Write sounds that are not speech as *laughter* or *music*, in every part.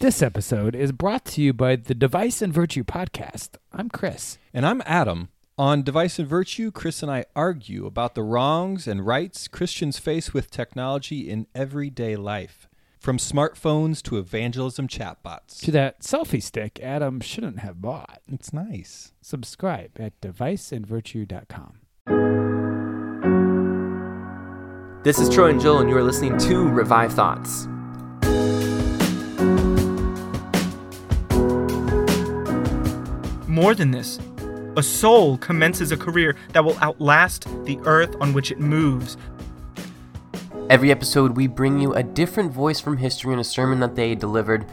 This episode is brought to you by the Device and Virtue podcast. I'm Chris. And I'm Adam. On Device and Virtue, Chris and I argue about the wrongs and rights Christians face with technology in everyday life, from smartphones to evangelism chatbots. To that selfie stick Adam shouldn't have bought. It's nice. Subscribe at deviceandvirtue.com. This is Troy and Joel, and you are listening to Revived Thoughts. More than this, a soul commences a career that will outlast the earth on which it moves. Every episode, we bring you a different voice from history and a sermon that they delivered.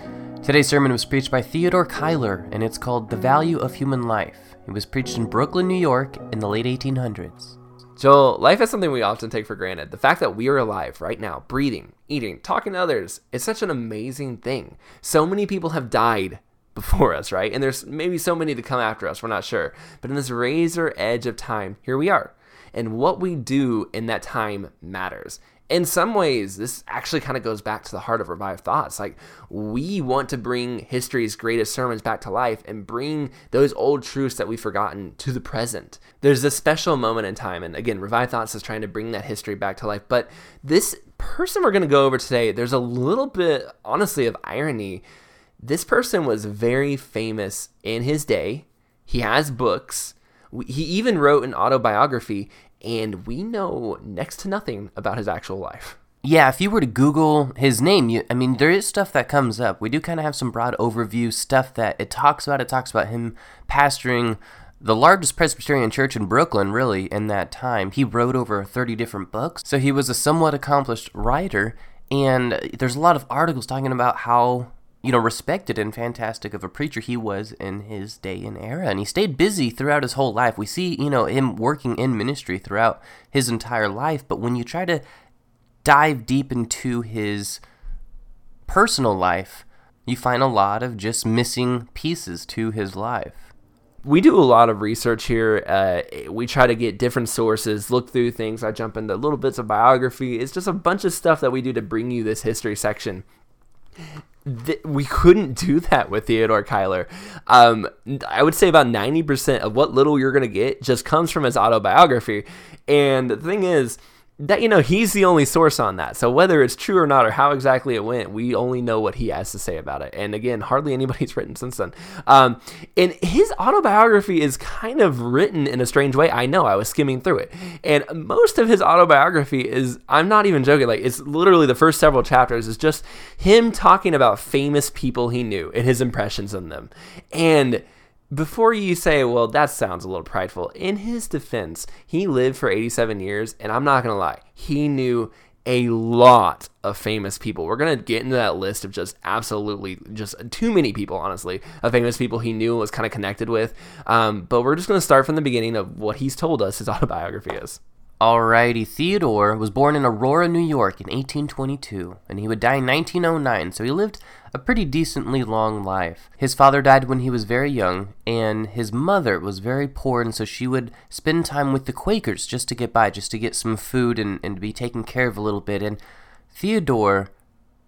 Today's sermon was preached by Theodore Cuyler, and it's called The Value of Human Life. It was preached in Brooklyn, New York in the late 1800s. Joel, life is something we often take for granted. The fact that we are alive right now, breathing, eating, talking to others, is such an amazing thing. So many people have died before us, right? And there's maybe so many to come after us, we're not sure. But in this razor edge of time, here we are. And what we do in that time matters. In some ways, this actually kind of goes back to the heart of Revived Thoughts. Like, we want to bring history's greatest sermons back to life and bring those old truths that we've forgotten to the present. There's a special moment in time, and again, Revived Thoughts is trying to bring that history back to life. But this person we're going to go over today, there's a little bit, honestly, of irony this person was very famous in his day. He has books. He even wrote an autobiography, and we know next to nothing about his actual life. Yeah, if you were to Google his name, you, I mean, there is stuff that comes up. We do kind of have some broad overview stuff that it talks about. It talks about him pastoring the largest Presbyterian church in Brooklyn, really, in that time. He wrote over 30 different books, so he was a somewhat accomplished writer. And there's a lot of articles talking about how you know, respected and fantastic of a preacher he was in his day and era. And he stayed busy throughout his whole life. We see, you know, him working in ministry throughout his entire life. But when you try to dive deep into his personal life, you find a lot of just missing pieces to his life. We do a lot of research here. Uh, we try to get different sources, look through things. I jump into little bits of biography. It's just a bunch of stuff that we do to bring you this history section th- we couldn't do that with Theodore Cuyler. Um, I would say about 90% of what little you're going to get just comes from his autobiography. And the thing is, that you know he's the only source on that. So whether it's true or not or how exactly it went we only know what he has to say about it. And again hardly anybody's *laughs* written since then. Um, and his autobiography is kind of written in a strange way. I know i was skimming through it. And most of his autobiography is i'm not even joking like it's literally the first several chapters is just him talking about famous people he knew and his impressions of them. And before you say, well, that sounds a little prideful, in his defense, he lived for 87 years, and I'm not going to lie, he knew a lot of famous people. We're going to get into that list of just absolutely just too many people, honestly, of famous people he knew and was kind of connected with. Um, but we're just going to start from the beginning of what he's told us his *laughs* autobiography is. Alrighty, Theodore was born in Aurora, New York in 1822, and he would die in 1909, so he lived a pretty decently long life. His father died when he was very young, and his mother was very poor, and so she would spend time with the Quakers just to get by, just to get some food and, and be taken care of a little bit. And Theodore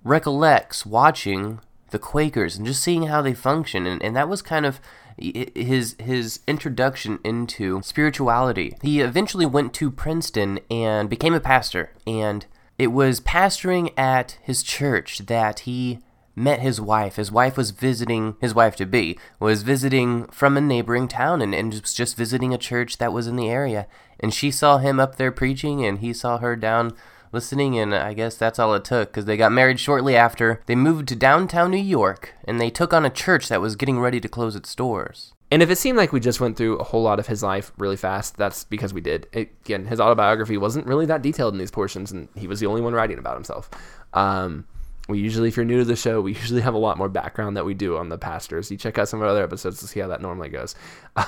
recollects watching the Quakers and just seeing how they function, and, and that was kind of his his introduction into spirituality. He eventually went to Princeton and became a pastor, and it was pastoring at his church that he met his wife. His wife was visiting, his wife to be, was visiting from a neighboring town and, and was just visiting a church that was in the area. And she saw him up there preaching, and he saw her down listening, and I guess that's all it took because they got married shortly after. They moved to downtown New York, and they took on a church that was getting ready to close its doors. And if it seemed like we just went through a whole lot of his life really fast, that's because we did. Again, his autobiography wasn't really that detailed in these portions, and he was the only one writing about himself. Um, we usually, if you're new to the show, we *laughs* usually have a lot more background that we do on the pastors. You check out some of our other episodes to see how that normally goes. *laughs*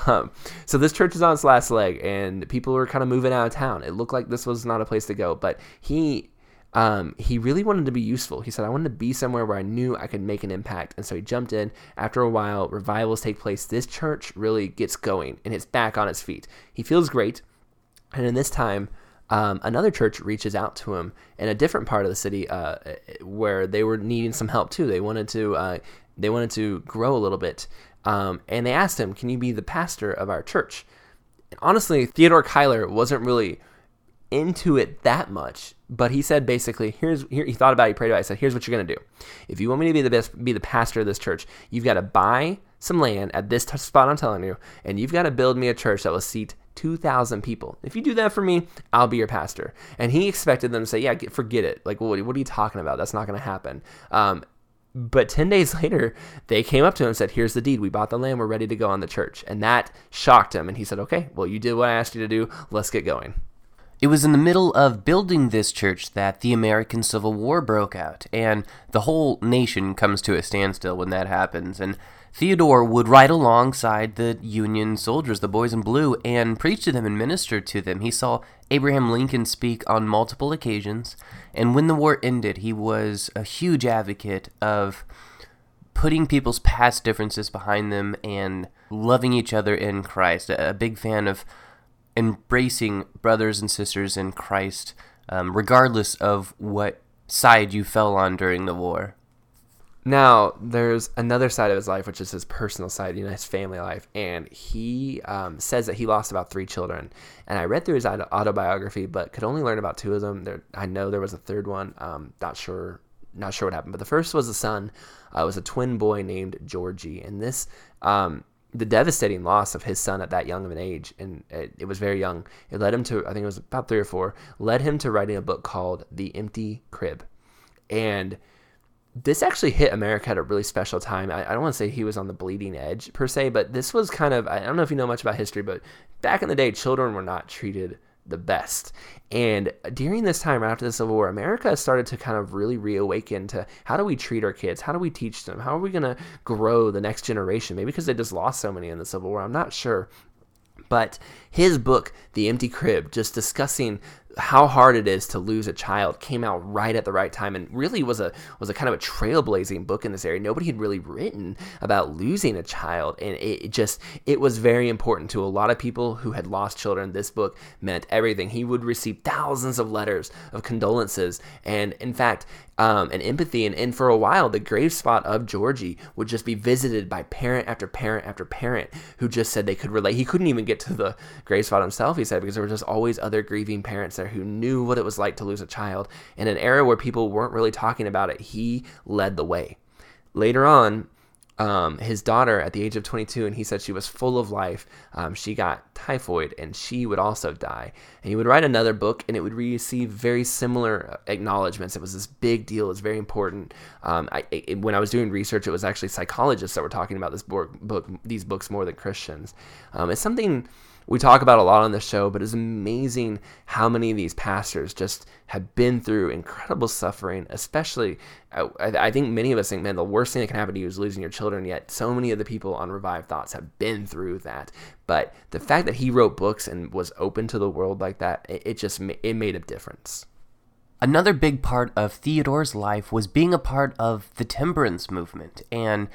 Um, so this church is on its last leg, and people were kind of moving out of town. It looked like this was not a place to go, but he um, he really wanted to be useful. He said, I wanted to be somewhere where I knew I could make an impact. And so he jumped in. After a while, revivals take place. This church really gets going and it's back on its feet. He feels great. And in this time, um, another church reaches out to him in a different part of the city uh, where they were needing some help too. They wanted to uh, they wanted to grow a little bit, um, and they asked him, "Can you be the pastor of our church?" honestly, Theodore Cuyler wasn't really into it that much, but he said basically, here's here he thought about it, he prayed about it, he said, here's what you're gonna do. If you want me to be the best be the pastor of this church, you've got to buy some land at this spot I'm telling you, and you've got to build me a church that will seat 2,000 people. If you do that for me, I'll be your pastor. And he expected them to say, yeah, get, forget it. Like, what, what, are you talking about? That's not going to happen. Um, but 10 days *laughs* later, they came up to him and said, Here's the deed. We bought the land. We're ready to go on the church. And that shocked him. And he said, Okay, well, you did what I asked you to do. Let's get going. It was in the middle of building this church that the American Civil War broke out, and the whole nation comes to a standstill when that happens. And Theodore would ride alongside the Union soldiers, the boys in blue, and preach to them and minister to them. He saw Abraham Lincoln speak on multiple occasions, and when the war ended, he was a huge advocate of putting people's past differences behind them and loving each other in Christ. A big fan of embracing brothers and sisters in Christ, um, regardless of what side you fell on during the war. Now, there's another side of his life, which is his personal side, you know, his family life. And he um, says that he lost about three children. And I read through his autobiography, but could only learn about two of them. There, I know there was a third one. Um, not sure, not sure what happened. But the first was a son. Uh, it was a twin boy named Georgie. And this um, the devastating loss of his son at that young of an age, and it, it, was very young. It led him to, I think it was about three or four, led him to writing a book called The Empty Crib. And this actually hit America at a really special time. I, I don't want to say he was on the bleeding edge per se, but this was kind of, I don't know if you know much about history, but back in the day, children were not treated the best. And during this time, after the Civil War, America started to kind of really reawaken to how do we treat our kids? How do we teach them? How are we going to grow the next generation? Maybe because they just lost so many in the Civil War. I'm not sure. But his book, The Empty Crib, just discussing how hard it is to lose a child came out right at the right time and really was a was a kind of a trailblazing book in this area nobody had really written about losing a child and it, just it was very important to a lot of people who had lost children this book meant everything he would receive thousands of letters of condolences and in fact um, and empathy. And, and for a while, the grave spot of Georgie would just be visited by parent after parent after parent who just said they could relate. He couldn't even get to the grave spot himself, he said, because there were just always other grieving parents who knew what it was like to lose a child. In an era where people weren't really talking about it, he led the way. Later on, um, his daughter at the age of 22, and he said she was full of life. Um, she got typhoid, and she would also die. And he would write another book, and it would receive very similar acknowledgments. It was this big deal. It's very important. Um, I, it, when I was doing research, it was actually psychologists that were talking about this book, book these books more than Christians. Um, it's something we talk about a lot on the show, but it's amazing how many of these pastors just have been through incredible suffering. Especially, uh, I, I, think many of us think, man, the worst thing that can happen to you is losing your children. Yet, so many of the people on Revived Thoughts have been through that. But the fact that he wrote books and was open to the world like that, it, it just it made a difference. Another big part of Theodore's life was being a part of the temperance movement and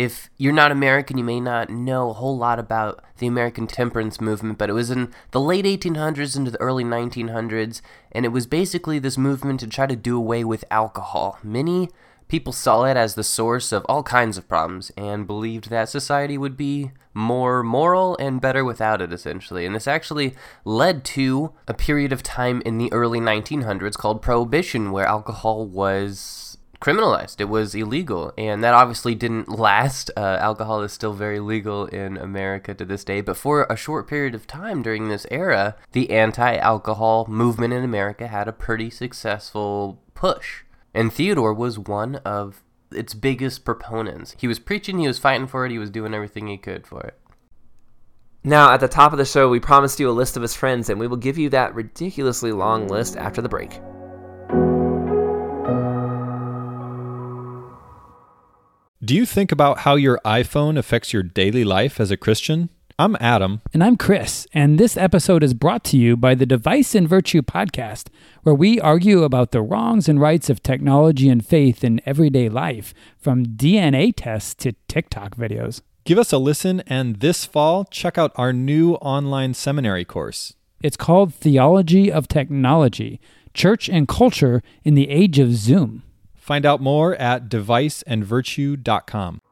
if you're not American, you may not know a whole lot about the American temperance movement, but it was in the late 1800s into the early 1900s, and it was basically this movement to try to do away with alcohol. Many people saw it as the source of all kinds of problems and believed that society would be more moral and better without it, essentially. And this actually led to a period of time in the early 1900s called Prohibition, where alcohol was criminalized. It was illegal, and that obviously didn't *laughs* last. Uh, alcohol is still very legal in America to this day, but for a short period of time during this era, the anti-alcohol movement in America had a pretty successful push, and Theodore was one of its biggest proponents. He was preaching, he was fighting for it, he was doing everything he could for it. Now, at the top of the show, we promised you a list of his friends, and we will give you that ridiculously long list after the break. Do you think about how your iPhone affects your daily life as a Christian? I'm Adam. And I'm Chris. And this episode is brought to you by the Device and Virtue podcast, where we argue about the wrongs and rights of technology and faith in everyday life, from DNA tests to TikTok videos. Give us a listen, and this fall, check out our new online seminary course. It's called Theology of Technology Church and Culture in the Age of Zoom. Find out more at deviceandvirtue.com.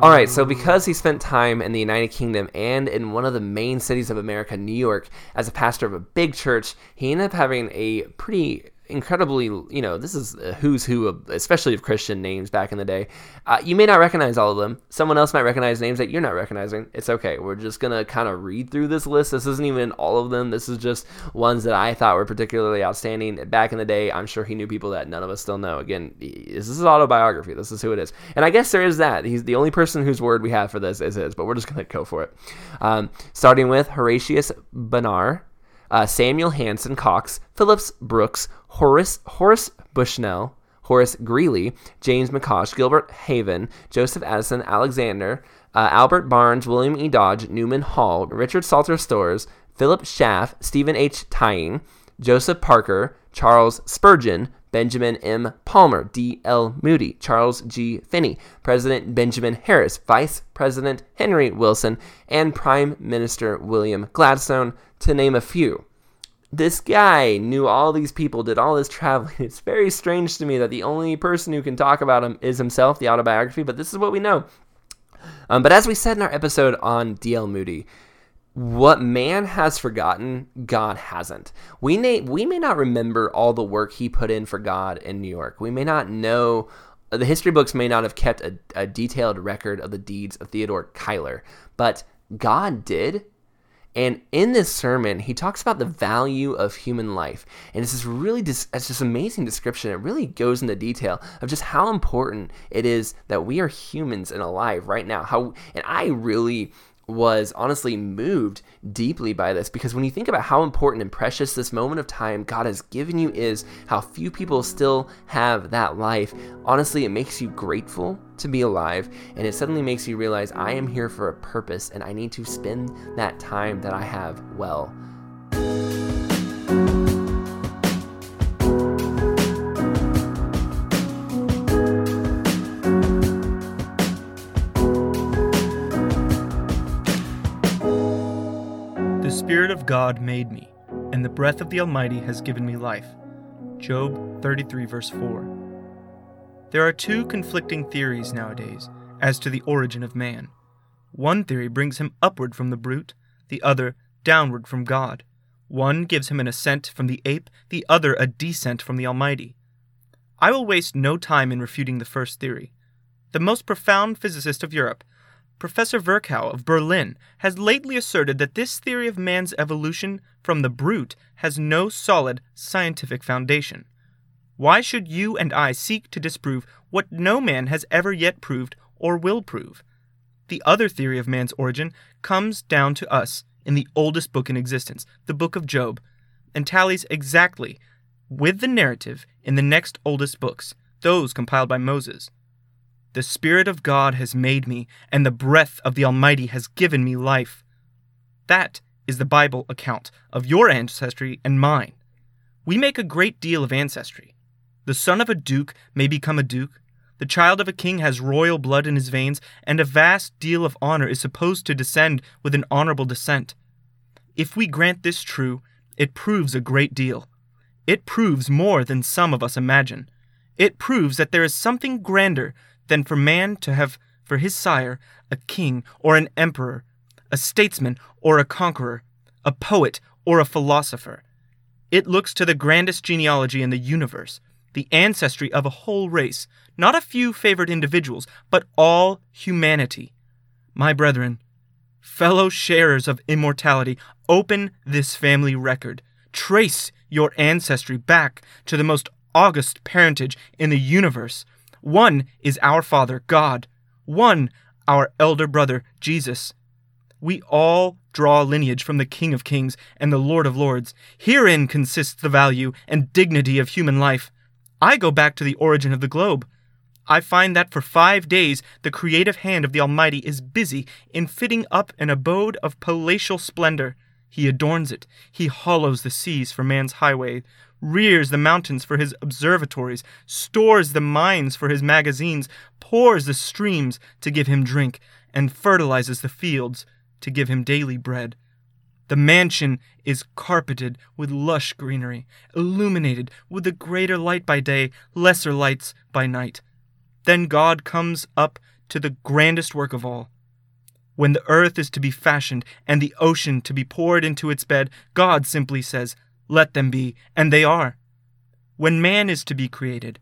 All right, so because he spent time in the United Kingdom and in one of the main cities of America, New York, as a pastor of a big church, he ended up having a pretty incredibly, you know, this is who's who, of, especially of Christian names back in the day. Uh, you may not recognize all of them. Someone else might recognize names that you're not recognizing. It's okay. We're just going to kind of read through this list. This isn't even all of them. This is just ones that I thought were particularly outstanding. Back in the day, I'm sure he knew people that none of us still know. Again, this is autobiography. This is who it is. And I guess there is that. He's the only person whose word we have for this is his, but we're just going to go for it. Um, starting with Horatius Bonar uh, Samuel Hanson Cox, Phillips Brooks, Horace Horace Bushnell, Horace Greeley, James McCosh, Gilbert Haven, Joseph Addison, Alexander, uh, Albert Barnes, William E. Dodge, Newman Hall, Richard Salter Storrs, Philip Schaff, Stephen H. Tyng, Joseph Parker, Charles Spurgeon, Benjamin M. Palmer, D. L. Moody, Charles G. Finney, President Benjamin Harris, Vice President Henry Wilson, and Prime Minister William Gladstone, to name a few. This guy knew all these people, did all this traveling. *laughs* It's very strange to me that the only person who can talk about him is himself, the autobiography, but this is what we know. Um, but as we said in our episode on D.L. Moody, what man has forgotten, God hasn't. We may we may not remember all the work he put in for God in New York. We may not know the history books may not have kept a, a detailed record of the deeds of Theodore Cuyler, but God did. And in this sermon, he talks about the value of human life. And it's this really, dis- it's just amazing description. It really goes into detail of just how important it is that we are humans and alive right now. How, and I really was honestly moved deeply by this because when you think about how important and precious this moment of time God has given you is, how few people still have that life, honestly, it makes you grateful to be alive and it suddenly makes you realize I am here for a purpose and I need to spend that time that I have well. Of God made me, and the breath of the Almighty has given me life. Job 33, verse 4. There are two conflicting theories nowadays as to the origin of man. One theory brings him upward from the brute, the other downward from God. One gives him an ascent from the ape, the other a descent from the Almighty. I will waste no time in refuting the first theory. The most profound physicist of Europe, Professor Virchow of Berlin has lately asserted that this theory of man's evolution from the brute has no solid scientific foundation. Why should you and I seek to disprove what no man has ever yet proved or will prove? The other theory of man's origin comes down to us in the oldest book in existence, the book of Job, and tallies exactly with the narrative in the next oldest books, those compiled by Moses. The Spirit of God has made me, and the breath of the Almighty has given me life. That is the Bible account of your ancestry and mine. We make a great deal of ancestry. The son of a duke may become a duke. The child of a king has royal blood in his veins, and a vast deal of honor is supposed to descend with an honorable descent. If we grant this true, it proves a great deal. It proves more than some of us imagine. It proves that there is something grander than for man to have for his sire a king or an emperor, a statesman or a conqueror, a poet or a philosopher. It looks to the grandest genealogy in the universe, the ancestry of a whole race, not a few favored individuals, but all humanity. My brethren, fellow sharers of immortality, open this family record. Trace your ancestry back to the most august parentage in the universe one is our Father, God. One, our elder brother, Jesus. We all draw lineage from the King of Kings and the Lord of Lords. Herein consists the value and dignity of human life. I go back to the origin of the globe. I find that for five days the creative hand of the Almighty is busy in fitting up an abode of palatial splendor. He adorns it. He hollows the seas for man's highway, rears the mountains for his observatories, stores the mines for his magazines, pours the streams to give him drink, and fertilizes the fields to give him daily bread. The mansion is carpeted with lush greenery, illuminated with the greater light by day, lesser lights by night. Then God comes up to the grandest work of all. When the earth is to be fashioned and the ocean to be poured into its bed, God simply says, Let them be, and they are. When man is to be created,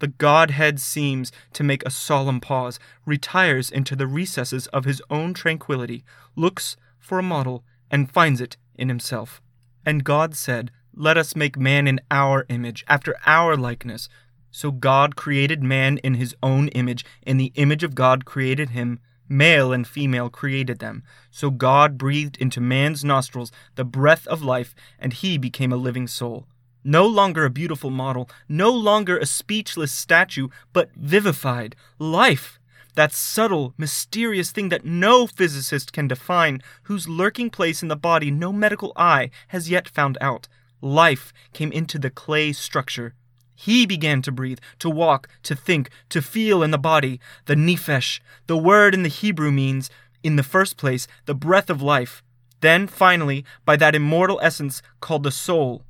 the Godhead seems to make a solemn pause, retires into the recesses of his own tranquillity, looks for a model, and finds it in himself. And God said, Let us make man in our image, after our likeness. So God created man in his own image. In the image of God created him. Male and female created them. So God breathed into man's nostrils the breath of life, and he became a living soul. No longer a beautiful model, no longer a speechless statue, but vivified, life. That subtle, mysterious thing that no physicist can define, whose lurking place in the body no medical eye has yet found out. Life came into the clay structure. He began to breathe, to walk, to think, to feel in the body. The nephesh, the word in the Hebrew means, in the first place, the breath of life. Then, finally, by that immortal essence called the soul.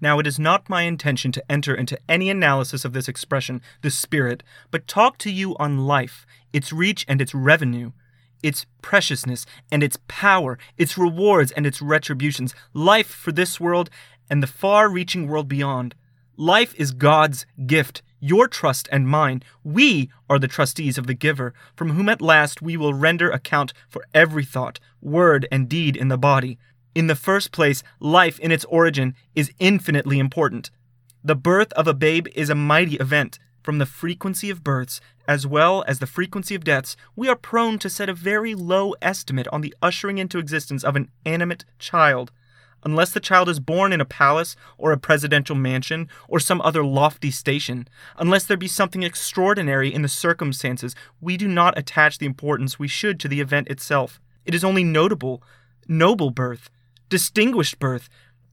Now, it is not my intention to enter into any analysis of this expression, the spirit, but talk to you on life, its reach and its revenue, its preciousness and its power, its rewards and its retributions, life for this world and the far reaching world beyond. Life is God's gift, your trust and mine. We are the trustees of the giver, from whom at last we will render account for every thought, word, and deed in the body. In the first place, life in its origin is infinitely important. The birth of a babe is a mighty event. From the frequency of births, as well as the frequency of deaths, we are prone to set a very low estimate on the ushering into existence of an animate child unless the child is born in a palace or a presidential mansion or some other lofty station, unless there be something extraordinary in the circumstances, we do not attach the importance we should to the event itself. It is only notable, noble birth, distinguished birth,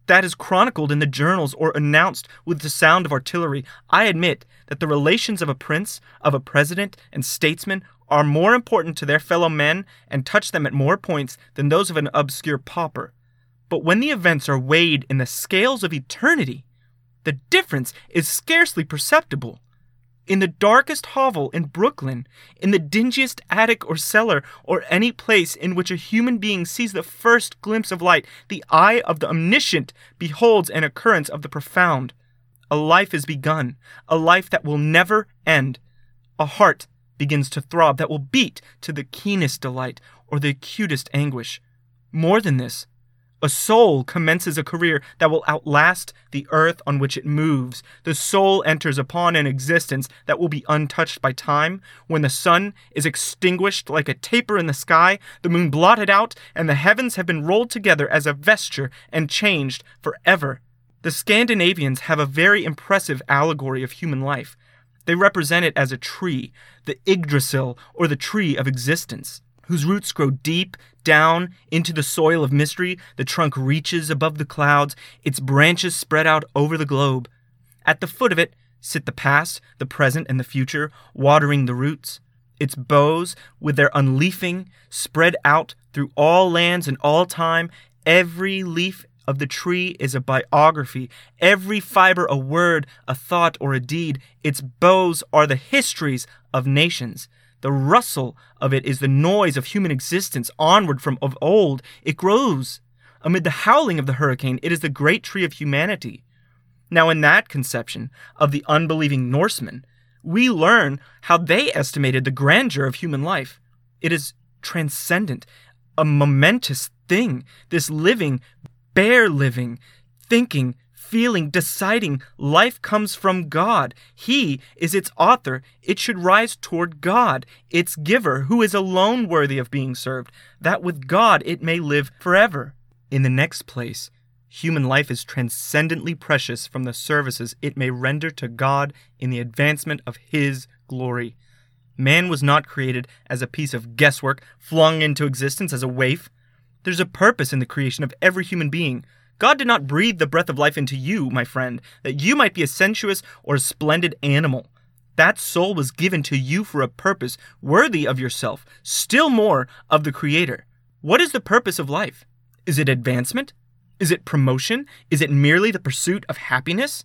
that is chronicled in the journals or announced with the sound of artillery. I admit that the relations of a prince, of a president, and statesman are more important to their fellow men and touch them at more points than those of an obscure pauper. But when the events are weighed in the scales of eternity, the difference is scarcely perceptible. In the darkest hovel in Brooklyn, in the dingiest attic or cellar, or any place in which a human being sees the first glimpse of light, the eye of the omniscient beholds an occurrence of the profound. A life is begun, a life that will never end. A heart begins to throb that will beat to the keenest delight or the acutest anguish. More than this, a soul commences a career that will outlast the earth on which it moves. The soul enters upon an existence that will be untouched by time. When the sun is extinguished like a taper in the sky, the moon blotted out, and the heavens have been rolled together as a vesture and changed forever. The Scandinavians have a very impressive allegory of human life. They represent it as a tree, the Yggdrasil, or the tree of existence whose roots grow deep down into the soil of mystery. The trunk reaches above the clouds, its branches spread out over the globe. At the foot of it sit the past, the present, and the future, watering the roots. Its boughs, with their unleafing, spread out through all lands and all time. Every leaf of the tree is a biography, every fiber a word, a thought, or a deed. Its boughs are the histories of nations. The rustle of it is the noise of human existence onward from of old. It grows. Amid the howling of the hurricane, it is the great tree of humanity. Now, in that conception of the unbelieving Norsemen, we learn how they estimated the grandeur of human life. It is transcendent, a momentous thing, this living, bare living, thinking, feeling, deciding. Life comes from God. He is its author. It should rise toward God, its giver, who is alone worthy of being served, that with God it may live forever. In the next place, human life is transcendently precious from the services it may render to God in the advancement of His glory. Man was not created as a piece of guesswork flung into existence as a waif. There's a purpose in the creation of every human being God did not breathe the breath of life into you, my friend, that you might be a sensuous or a splendid animal. That soul was given to you for a purpose worthy of yourself, still more of the Creator. What is the purpose of life? Is it advancement? Is it promotion? Is it merely the pursuit of happiness?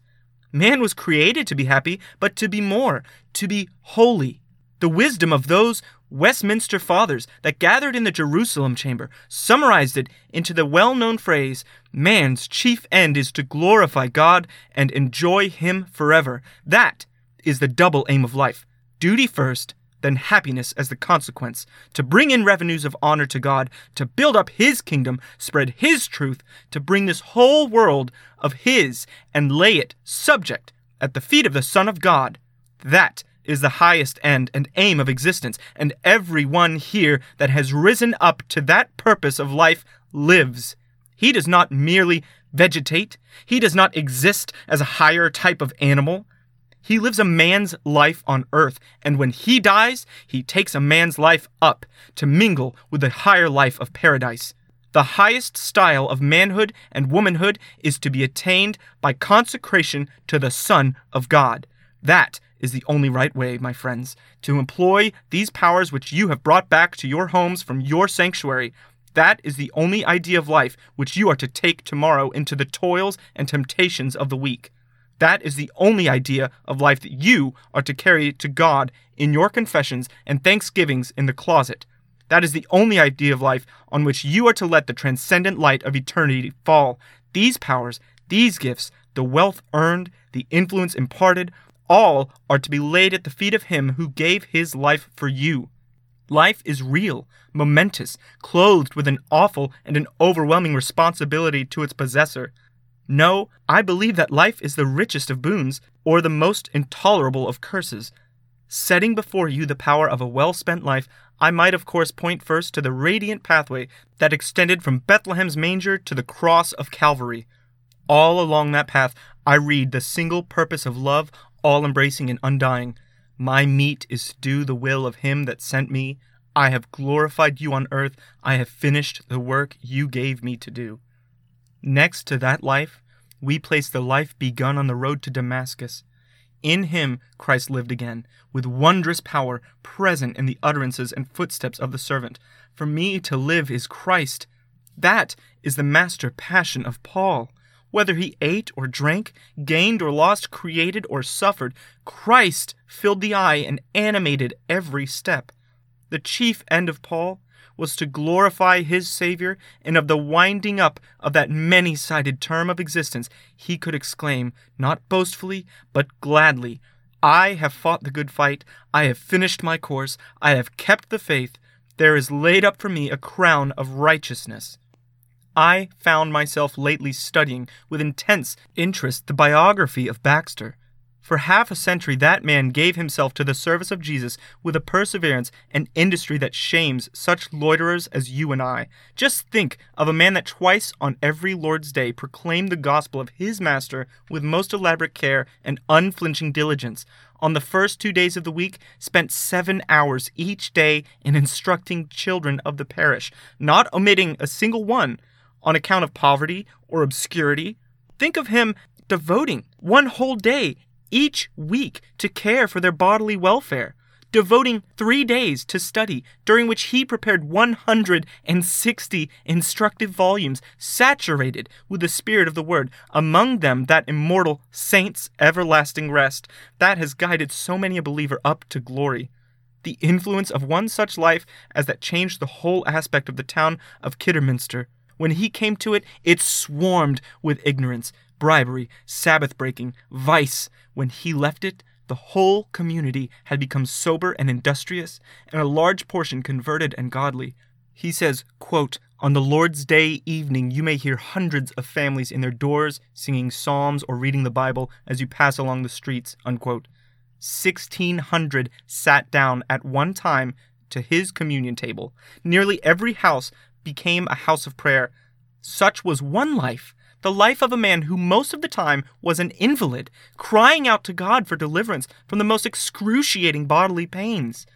Man was created to be happy, but to be more, to be holy. The wisdom of those Westminster fathers that gathered in the Jerusalem chamber summarized it into the well known phrase Man's chief end is to glorify God and enjoy Him forever. That is the double aim of life duty first, then happiness as the consequence, to bring in revenues of honor to God, to build up His kingdom, spread His truth, to bring this whole world of His and lay it subject at the feet of the Son of God. That is the highest end and aim of existence, and every one here that has risen up to that purpose of life lives. He does not merely vegetate, he does not exist as a higher type of animal. He lives a man's life on earth, and when he dies, he takes a man's life up to mingle with the higher life of paradise. The highest style of manhood and womanhood is to be attained by consecration to the Son of God. That is the only right way, my friends, to employ these powers which you have brought back to your homes from your sanctuary. That is the only idea of life which you are to take tomorrow into the toils and temptations of the week. That is the only idea of life that you are to carry to God in your confessions and thanksgivings in the closet. That is the only idea of life on which you are to let the transcendent light of eternity fall. These powers, these gifts, the wealth earned, the influence imparted, all are to be laid at the feet of him who gave his life for you. Life is real, momentous, clothed with an awful and an overwhelming responsibility to its possessor. No, I believe that life is the richest of boons, or the most intolerable of curses. Setting before you the power of a well spent life, I might of course point first to the radiant pathway that extended from Bethlehem's manger to the cross of Calvary. All along that path, I read the single purpose of love, all embracing and undying. My meat is to do the will of him that sent me. I have glorified you on earth. I have finished the work you gave me to do. Next to that life, we place the life begun on the road to Damascus. In him Christ lived again, with wondrous power present in the utterances and footsteps of the servant. For me to live is Christ. That is the master passion of Paul. Whether he ate or drank, gained or lost, created or suffered, Christ filled the eye and animated every step. The chief end of Paul was to glorify his Savior, and of the winding up of that many sided term of existence, he could exclaim, not boastfully, but gladly, I have fought the good fight, I have finished my course, I have kept the faith, there is laid up for me a crown of righteousness. I found myself lately studying with intense interest the biography of Baxter. For half a century, that man gave himself to the service of Jesus with a perseverance and industry that shames such loiterers as you and I. Just think of a man that twice on every Lord's Day proclaimed the gospel of his Master with most elaborate care and unflinching diligence. On the first two days of the week, spent seven hours each day in instructing children of the parish, not omitting a single one on account of poverty or obscurity. Think of him devoting one whole day each week to care for their bodily welfare, devoting three days to study, during which he prepared 160 instructive volumes saturated with the spirit of the word, among them that immortal saint's everlasting rest that has guided so many a believer up to glory. The influence of one such life as that changed the whole aspect of the town of Kidderminster. When he came to it, it swarmed with ignorance, bribery, Sabbath breaking, vice. When he left it, the whole community had become sober and industrious, and a large portion converted and godly. He says, quote, On the Lord's Day evening, you may hear hundreds of families in their doors singing psalms or reading the Bible as you pass along the streets. Unquote. 1,600 sat down at one time to his communion table. Nearly every house became a house of prayer. Such was one life the life of a man who most of the time was an invalid, crying out to God for deliverance from the most excruciating bodily pains.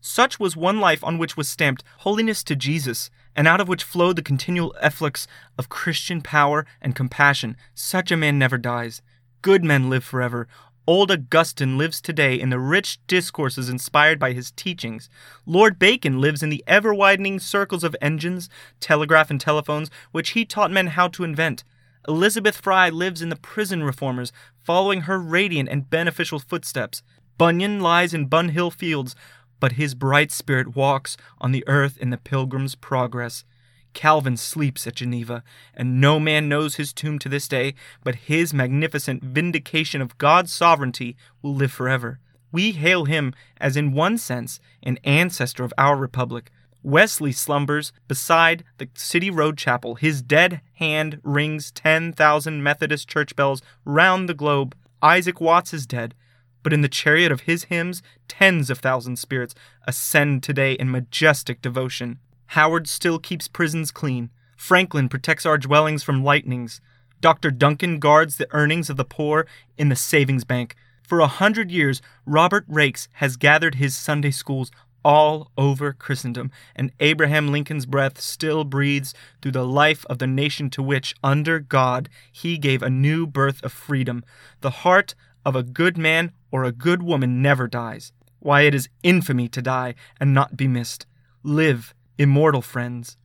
Such was one life on which was stamped holiness to Jesus, and out of which flowed the continual efflux of Christian power and compassion. Such a man never dies. Good men live forever. Old Augustine lives today in the rich discourses inspired by his teachings. Lord Bacon lives in the ever widening circles of engines, telegraph, and telephones which he taught men how to invent. Elizabeth Fry lives in the prison reformers, following her radiant and beneficial footsteps. Bunyan lies in Bunhill Fields, but his bright spirit walks on the earth in the pilgrim's progress. Calvin sleeps at Geneva, and no man knows his tomb to this day, but his magnificent vindication of God's sovereignty will live forever. We hail him as, in one sense, an ancestor of our republic. Wesley slumbers beside the City Road Chapel. His dead hand rings 10,000 Methodist church bells round the globe. Isaac Watts is dead, but in the chariot of his hymns, tens of thousand spirits ascend today in majestic devotion. Howard still keeps prisons clean. Franklin protects our dwellings from lightnings. Dr. Duncan guards the earnings of the poor in the savings bank. For a hundred years, Robert Raikes has gathered his Sunday schools all over Christendom, and Abraham Lincoln's breath still breathes through the life of the nation to which, under God, he gave a new birth of freedom. The heart of a good man or a good woman never dies. Why, it is infamy to die and not be missed. Live, immortal friends.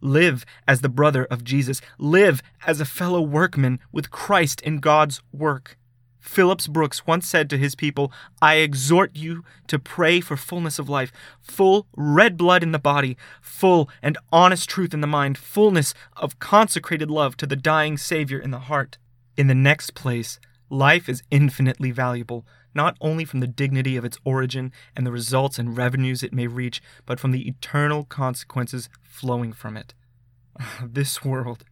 Live as the brother of Jesus. Live as a fellow workman with Christ in God's work. Phillips Brooks once said to his people, I exhort you to pray for fullness of life, full red blood in the body, full and honest truth in the mind, fullness of consecrated love to the dying Savior in the heart. In the next place, life is infinitely valuable, not only from the dignity of its origin and the results and revenues it may reach, but from the eternal consequences flowing from it. *laughs* This world,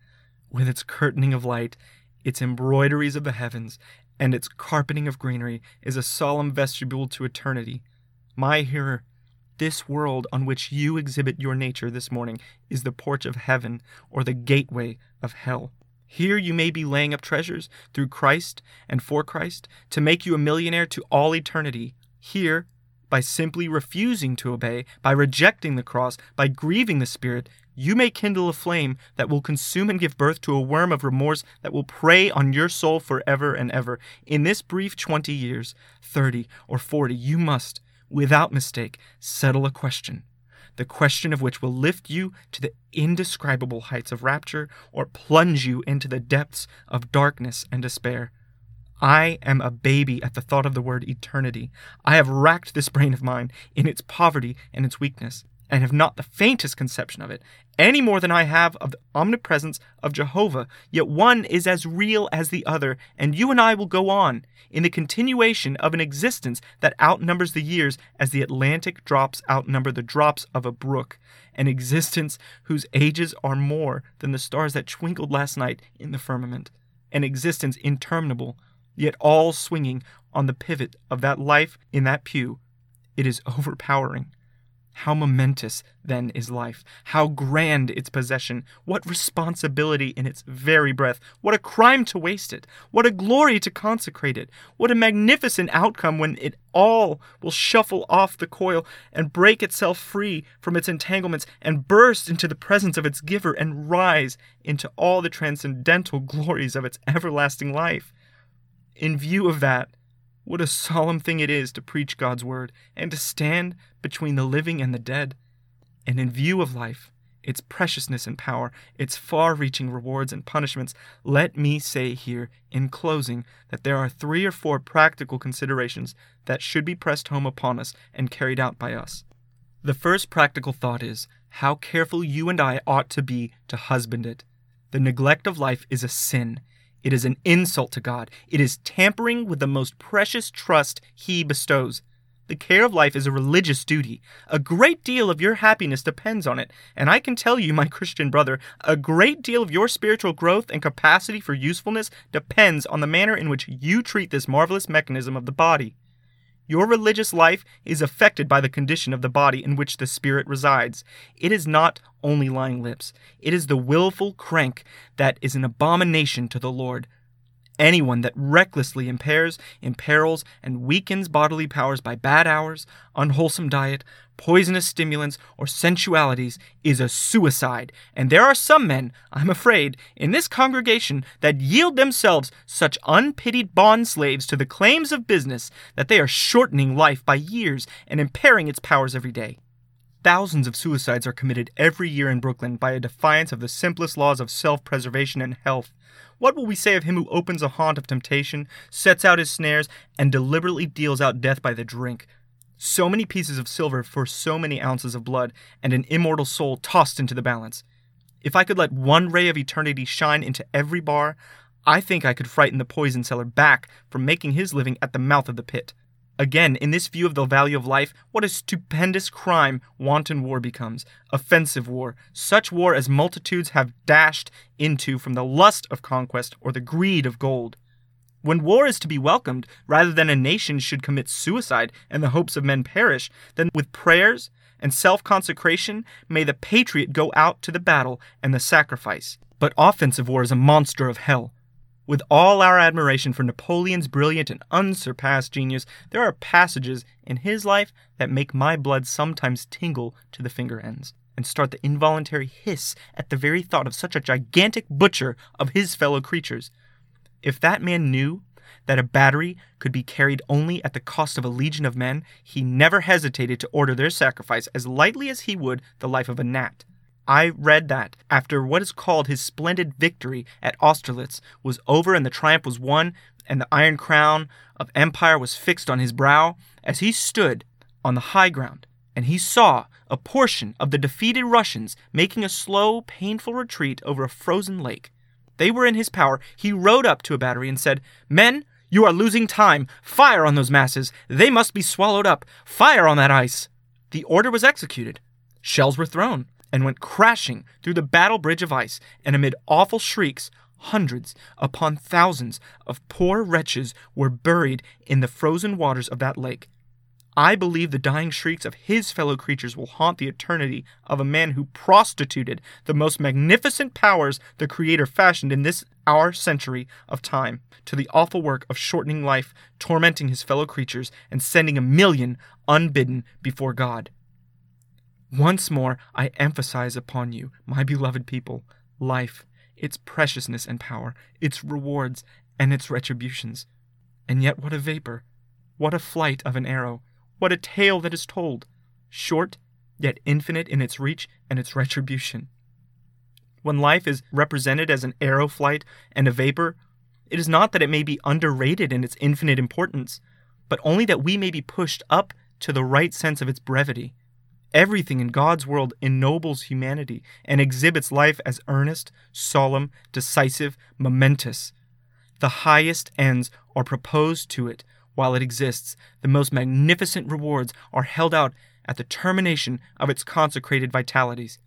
with its curtaining of light, its embroideries of the heavens, and its carpeting of greenery is a solemn vestibule to eternity. My hearer, this world on which you exhibit your nature this morning is the porch of heaven or the gateway of hell. Here you may be laying up treasures through Christ and for Christ to make you a millionaire to all eternity. Here, by simply refusing to obey, by rejecting the cross, by grieving the Spirit, you may kindle a flame that will consume and give birth to a worm of remorse that will prey on your soul forever and ever. In this brief 20 years, 30 or 40, you must, without mistake, settle a question. The question of which will lift you to the indescribable heights of rapture or plunge you into the depths of darkness and despair. I am a baby at the thought of the word eternity. I have racked this brain of mine in its poverty and its weakness and have not the faintest conception of it, any more than I have of the omnipresence of Jehovah, yet one is as real as the other, and you and I will go on in the continuation of an existence that outnumbers the years as the Atlantic drops outnumber the drops of a brook, an existence whose ages are more than the stars that twinkled last night in the firmament, an existence interminable, yet all swinging on the pivot of that life in that pew. It is overpowering. How momentous, then, is life. How grand its possession. What responsibility in its very breath. What a crime to waste it. What a glory to consecrate it. What a magnificent outcome when it all will shuffle off the coil and break itself free from its entanglements and burst into the presence of its giver and rise into all the transcendental glories of its everlasting life. In view of that, what a solemn thing it is to preach God's word and to stand between the living and the dead. And in view of life, its preciousness and power, its far reaching rewards and punishments, let me say here in closing that there are three or four practical considerations that should be pressed home upon us and carried out by us. The first practical thought is how careful you and I ought to be to husband it. The neglect of life is a sin. It is an insult to God. It is tampering with the most precious trust He bestows. The care of life is a religious duty. A great deal of your happiness depends on it, and I can tell you, my Christian brother, a great deal of your spiritual growth and capacity for usefulness depends on the manner in which you treat this marvelous mechanism of the body. Your religious life is affected by the condition of the body in which the Spirit resides. It is not only lying lips, it is the wilful crank that is an abomination to the Lord. Anyone that recklessly impairs, imperils, and weakens bodily powers by bad hours, unwholesome diet, poisonous stimulants, or sensualities is a suicide. And there are some men, I'm afraid, in this congregation that yield themselves such unpitied bond slaves to the claims of business that they are shortening life by years and impairing its powers every day. Thousands of suicides are committed every year in Brooklyn by a defiance of the simplest laws of self preservation and health. What will we say of him who opens a haunt of temptation, sets out his snares, and deliberately deals out death by the drink? So many pieces of silver for so many ounces of blood, and an immortal soul tossed into the balance. If I could let one ray of eternity shine into every bar, I think I could frighten the poison seller back from making his living at the mouth of the pit. Again, in this view of the value of life, what a stupendous crime wanton war becomes. Offensive war. Such war as multitudes have dashed into from the lust of conquest or the greed of gold. When war is to be welcomed, rather than a nation should commit suicide and the hopes of men perish, then with prayers and self consecration may the patriot go out to the battle and the sacrifice. But offensive war is a monster of hell. With all our admiration for Napoleon's brilliant and unsurpassed genius, there are passages in his life that make my blood sometimes tingle to the finger ends and start the involuntary hiss at the very thought of such a gigantic butcher of his fellow creatures. If that man knew that a battery could be carried only at the cost of a legion of men, he never hesitated to order their sacrifice as lightly as he would the life of a gnat. I read that after what is called his splendid victory at Austerlitz was over and the triumph was won, and the iron crown of empire was fixed on his brow, as he stood on the high ground, and he saw a portion of the defeated Russians making a slow, painful retreat over a frozen lake. They were in his power. He rode up to a battery and said, Men, you are losing time. Fire on those masses. They must be swallowed up. Fire on that ice. The order was executed. Shells were thrown and went crashing through the battle bridge of ice, and amid awful shrieks, hundreds upon thousands of poor wretches were buried in the frozen waters of that lake. I believe the dying shrieks of his fellow creatures will haunt the eternity of a man who prostituted the most magnificent powers the Creator fashioned in this our century of time to the awful work of shortening life, tormenting his fellow creatures, and sending a million unbidden before God. Once more, I emphasize upon you, my beloved people, life, its preciousness and power, its rewards and its retributions. And yet, what a vapor! What a flight of an arrow! What a tale that is told! Short, yet infinite in its reach and its retribution. When life is represented as an arrow flight and a vapor, it is not that it may be underrated in its infinite importance, but only that we may be pushed up to the right sense of its brevity. Everything in God's world ennobles humanity and exhibits life as earnest, solemn, decisive, momentous. The highest ends are proposed to it while it exists. The most magnificent rewards are held out at the termination of its consecrated vitalities.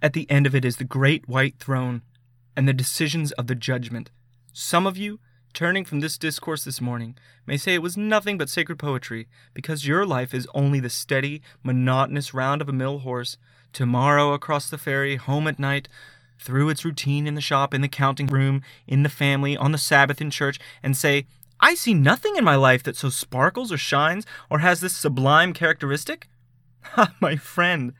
At the end of it is the great white throne and the decisions of the judgment. Some of you turning from this discourse this morning, may say it was nothing but sacred poetry, because your life is only the steady, monotonous round of a mill horse, tomorrow across the ferry, home at night, through its routine in the shop, in the counting room, in the family, on the Sabbath in church, and say, I see nothing in my life that so sparkles or shines or has this sublime characteristic? *laughs* Ah, my friend,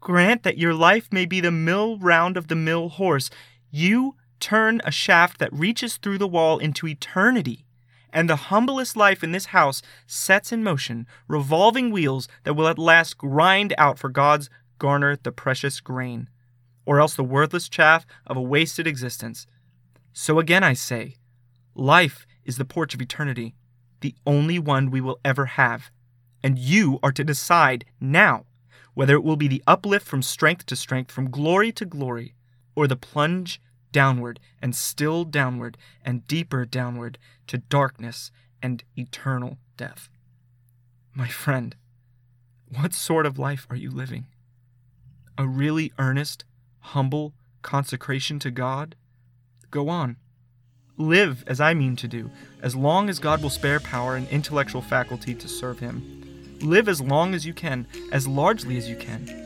grant that your life may be the mill round of the mill horse. You turn a shaft that reaches through the wall into eternity. And the humblest life in this house sets in motion revolving wheels that will at last grind out for God's garner the precious grain, or else the worthless chaff of a wasted existence. So again I say, life is the porch of eternity, the only one we will ever have. And you are to decide now whether it will be the uplift from strength to strength, from glory to glory, or the plunge downward and still downward and deeper downward to darkness and eternal death. My friend, what sort of life are you living? A really earnest, humble consecration to God? Go on. Live as I mean to do, as long as God will spare power and intellectual faculty to serve Him. Live as long as you can, as largely as you can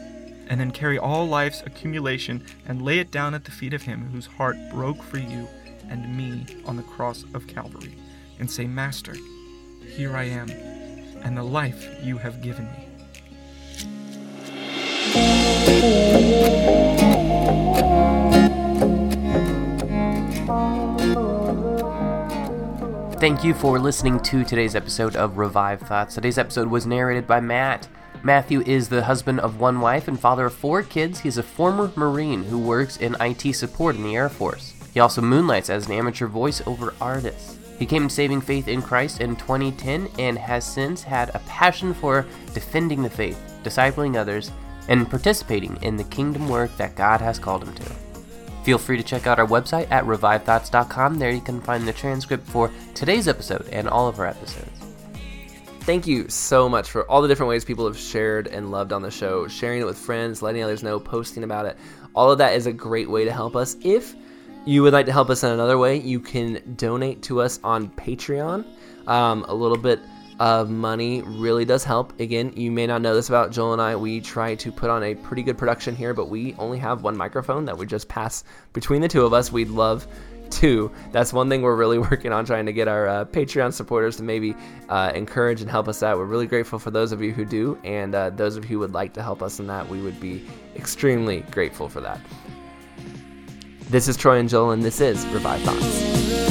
and then carry all life's accumulation and lay it down at the feet of him whose heart broke for you and me on the cross of Calvary and say, Master, here I am, and the life you have given me. Thank you for listening to today's episode of Revived Thoughts. Today's episode was narrated by Matt. Matthew is the husband of one wife and father of four kids. He's a former Marine who works in IT support in the Air Force. He also moonlights as an amateur voiceover artist. He came to saving faith in Christ in 2010 and has since had a passion for defending the faith, discipling others, and participating in the kingdom work that God has called him to. Feel free to check out our website at revivedthoughts.com. There you can find the transcript for today's episode and all of our episodes. Thank you so much for all the different ways people have shared and loved on the show, sharing it with friends, letting others know, posting about it. All of that is a great way to help us. If you would like to help us in another way, you can donate to us on Patreon. Um, a little bit of money really does help. Again, you may not know this about Joel and I. We try to put on a pretty good production here, but we only have one microphone that we just pass between the two of us. We'd love That's one thing we're really *laughs* working on trying to get our uh, Patreon supporters to maybe uh, encourage and help us out. We're really grateful for those of you who do, and uh, those of you who would like to help us in that, we would be extremely grateful for that. This is Troy and Joel, and this is Revived Thoughts.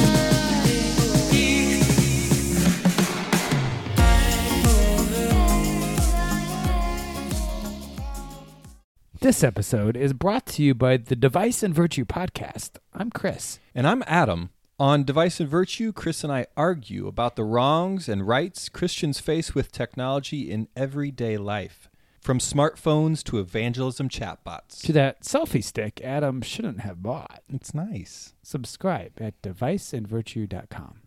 This episode is brought to you by the Device and Virtue podcast. I'm Chris. And I'm Adam. On Device and Virtue, Chris and I argue about the wrongs and rights Christians face with technology in everyday life, from smartphones to evangelism chatbots. To that selfie stick Adam shouldn't have bought. It's nice. Subscribe at deviceandvirtue.com.